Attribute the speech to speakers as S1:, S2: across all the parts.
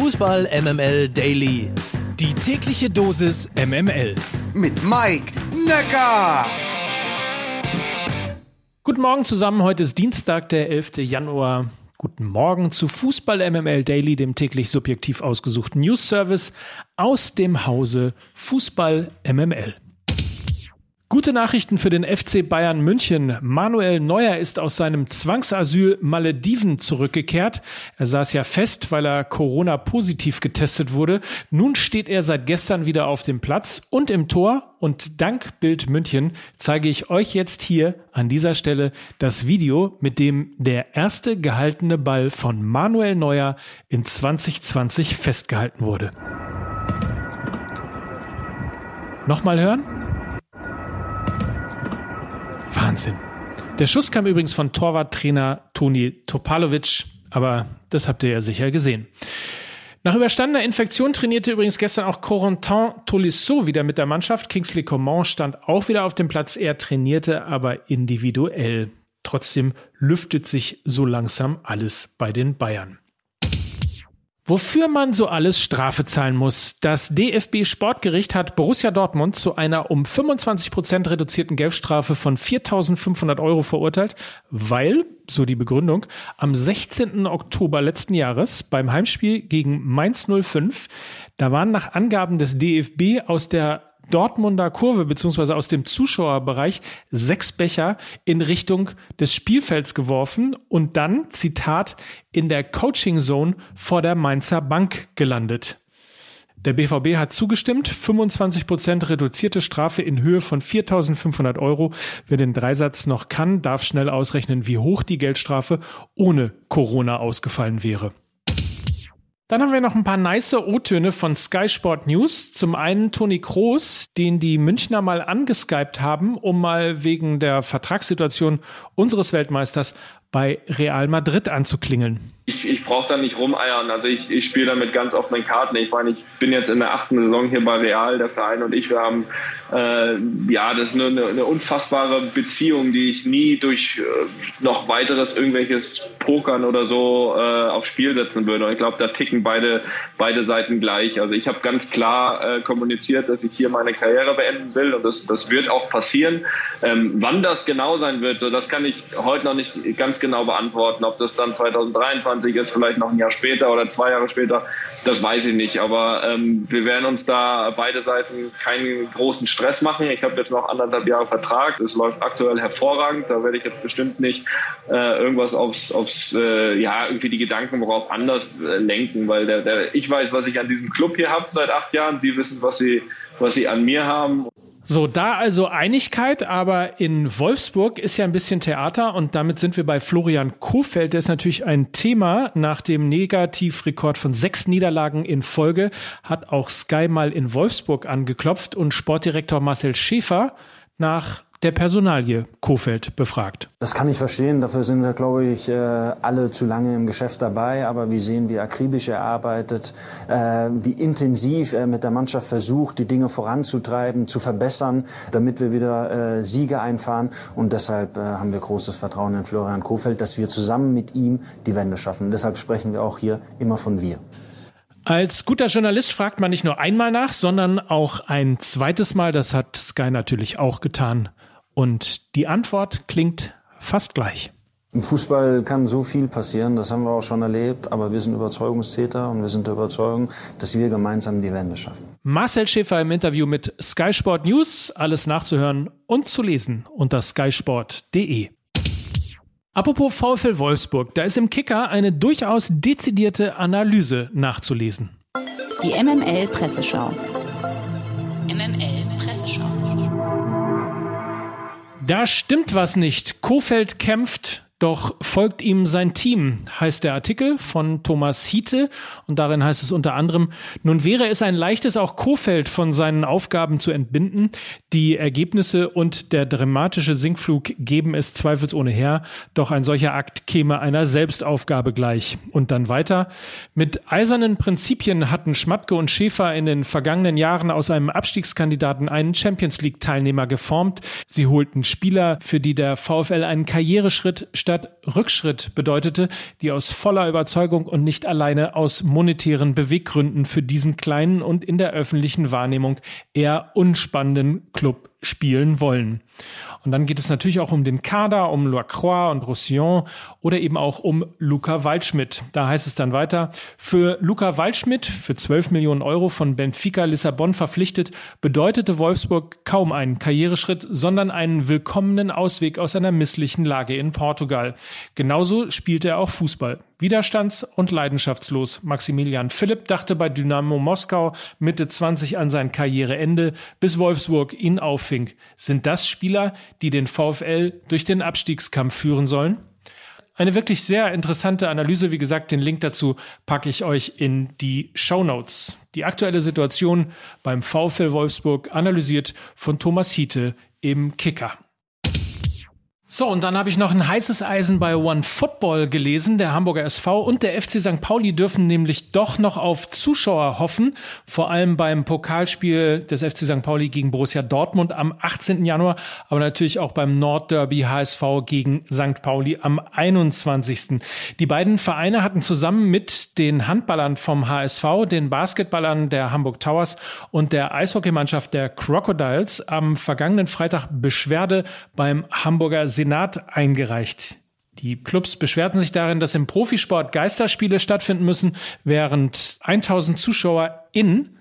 S1: Fußball MML Daily.
S2: Die tägliche Dosis MML.
S3: Mit Mike Necker.
S2: Guten Morgen zusammen. Heute ist Dienstag, der 11. Januar. Guten Morgen zu Fußball MML Daily, dem täglich subjektiv ausgesuchten News Service aus dem Hause Fußball MML. Gute Nachrichten für den FC Bayern München. Manuel Neuer ist aus seinem Zwangsasyl Malediven zurückgekehrt. Er saß ja fest, weil er Corona-positiv getestet wurde. Nun steht er seit gestern wieder auf dem Platz und im Tor. Und dank Bild München zeige ich euch jetzt hier an dieser Stelle das Video, mit dem der erste gehaltene Ball von Manuel Neuer in 2020 festgehalten wurde. Nochmal hören? Wahnsinn. Der Schuss kam übrigens von Torwarttrainer Toni Topalovic, aber das habt ihr ja sicher gesehen. Nach überstandener Infektion trainierte übrigens gestern auch Corentin Tolisso wieder mit der Mannschaft. Kingsley Coman stand auch wieder auf dem Platz. Er trainierte aber individuell. Trotzdem lüftet sich so langsam alles bei den Bayern. Wofür man so alles Strafe zahlen muss. Das DFB Sportgericht hat Borussia Dortmund zu einer um 25 Prozent reduzierten Geldstrafe von 4.500 Euro verurteilt, weil, so die Begründung, am 16. Oktober letzten Jahres beim Heimspiel gegen Mainz 05, da waren nach Angaben des DFB aus der Dortmunder Kurve beziehungsweise aus dem Zuschauerbereich sechs Becher in Richtung des Spielfelds geworfen und dann, Zitat, in der Coaching Zone vor der Mainzer Bank gelandet. Der BVB hat zugestimmt, 25 Prozent reduzierte Strafe in Höhe von 4.500 Euro. Wer den Dreisatz noch kann, darf schnell ausrechnen, wie hoch die Geldstrafe ohne Corona ausgefallen wäre. Dann haben wir noch ein paar nice O-Töne von Sky Sport News. Zum einen Toni Kroos, den die Münchner mal angeskypt haben, um mal wegen der Vertragssituation unseres Weltmeisters bei Real Madrid anzuklingeln.
S4: Ich, ich brauche da nicht rumeiern. Also ich, ich spiele damit ganz offenen Karten. Ich meine, ich bin jetzt in der achten Saison hier bei Real, der Verein und ich, wir haben äh, ja, das ist eine, eine, unfassbare Beziehung, die ich nie durch äh, noch weiteres irgendwelches Pokern oder so äh, aufs Spiel setzen würde. Und ich glaube, da ticken beide beide Seiten gleich. Also ich habe ganz klar äh, kommuniziert, dass ich hier meine Karriere beenden will und das, das wird auch passieren. Ähm, wann das genau sein wird, so das kann ich heute noch nicht ganz genau beantworten. Ob das dann 2023 ist, vielleicht noch ein Jahr später oder zwei Jahre später, das weiß ich nicht. Aber ähm, wir werden uns da beide Seiten keinen großen Stress machen. Ich habe jetzt noch anderthalb Jahre Vertrag. Es läuft aktuell hervorragend. Da werde ich jetzt bestimmt nicht äh, irgendwas aufs, aufs äh, ja, irgendwie die Gedanken worauf anders äh, lenken, weil der, der, ich weiß, was ich an diesem Club hier habe seit acht Jahren. Sie wissen, was sie, was sie an mir haben.
S2: So, da also Einigkeit, aber in Wolfsburg ist ja ein bisschen Theater und damit sind wir bei Florian Kofeld. Der ist natürlich ein Thema. Nach dem Negativrekord von sechs Niederlagen in Folge hat auch Sky mal in Wolfsburg angeklopft und Sportdirektor Marcel Schäfer nach der Personalie Kofeld befragt.
S5: Das kann ich verstehen. Dafür sind wir, glaube ich, äh, alle zu lange im Geschäft dabei. Aber wir sehen, wie akribisch er arbeitet, äh, wie intensiv er mit der Mannschaft versucht, die Dinge voranzutreiben, zu verbessern, damit wir wieder äh, Siege einfahren. Und deshalb haben wir großes Vertrauen in Florian Kofeld, dass wir zusammen mit ihm die Wende schaffen. Und deshalb sprechen wir auch hier immer von wir.
S2: Als guter Journalist fragt man nicht nur einmal nach, sondern auch ein zweites Mal. Das hat Sky natürlich auch getan. Und die Antwort klingt fast gleich.
S5: Im Fußball kann so viel passieren, das haben wir auch schon erlebt, aber wir sind Überzeugungstäter und wir sind der Überzeugung, dass wir gemeinsam die Wende schaffen.
S2: Marcel Schäfer im Interview mit Sky Sport News, alles nachzuhören und zu lesen unter skysport.de. Apropos VfL Wolfsburg, da ist im Kicker eine durchaus dezidierte Analyse nachzulesen.
S6: Die MML Presseschau.
S2: MML Da stimmt was nicht. Kofeld kämpft doch folgt ihm sein Team, heißt der Artikel von Thomas Hiete. Und darin heißt es unter anderem, nun wäre es ein leichtes, auch Kofeld von seinen Aufgaben zu entbinden. Die Ergebnisse und der dramatische Sinkflug geben es zweifelsohne her. Doch ein solcher Akt käme einer Selbstaufgabe gleich. Und dann weiter. Mit eisernen Prinzipien hatten Schmatke und Schäfer in den vergangenen Jahren aus einem Abstiegskandidaten einen Champions League Teilnehmer geformt. Sie holten Spieler, für die der VfL einen Karriereschritt statt Rückschritt bedeutete, die aus voller Überzeugung und nicht alleine aus monetären Beweggründen für diesen kleinen und in der öffentlichen Wahrnehmung eher unspannenden Club spielen wollen. Und dann geht es natürlich auch um den Kader, um Lacroix und Roussillon oder eben auch um Luca Waldschmidt. Da heißt es dann weiter, für Luca Waldschmidt, für 12 Millionen Euro von Benfica Lissabon verpflichtet, bedeutete Wolfsburg kaum einen Karriereschritt, sondern einen willkommenen Ausweg aus einer misslichen Lage in Portugal. Genauso spielte er auch Fußball. Widerstands- und leidenschaftslos. Maximilian Philipp dachte bei Dynamo Moskau Mitte 20 an sein Karriereende, bis Wolfsburg ihn auffing. Sind das Spieler, die den VfL durch den Abstiegskampf führen sollen? Eine wirklich sehr interessante Analyse. Wie gesagt, den Link dazu packe ich euch in die Show Notes. Die aktuelle Situation beim VfL Wolfsburg analysiert von Thomas Hiete im Kicker. So, und dann habe ich noch ein heißes Eisen bei One Football gelesen. Der Hamburger SV und der FC St. Pauli dürfen nämlich doch noch auf Zuschauer hoffen. Vor allem beim Pokalspiel des FC St. Pauli gegen Borussia Dortmund am 18. Januar, aber natürlich auch beim Nordderby HSV gegen St. Pauli am 21. Die beiden Vereine hatten zusammen mit den Handballern vom HSV, den Basketballern der Hamburg Towers und der Eishockeymannschaft der Crocodiles am vergangenen Freitag Beschwerde beim Hamburger Senat eingereicht. Die Clubs beschwerten sich darin, dass im Profisport Geisterspiele stattfinden müssen, während 1000 Zuschauer in,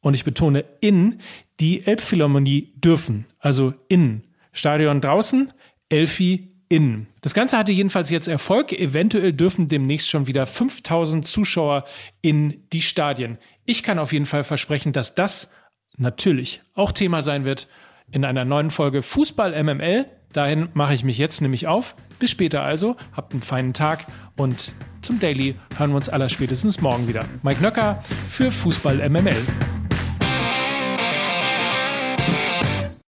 S2: und ich betone in, die Elbphilharmonie dürfen. Also in. Stadion draußen, Elfi in. Das Ganze hatte jedenfalls jetzt Erfolg. Eventuell dürfen demnächst schon wieder 5000 Zuschauer in die Stadien. Ich kann auf jeden Fall versprechen, dass das natürlich auch Thema sein wird in einer neuen Folge Fußball MML. Dahin mache ich mich jetzt nämlich auf. Bis später also, habt einen feinen Tag und zum Daily hören wir uns aller spätestens morgen wieder. Mike Nöcker für Fußball MML.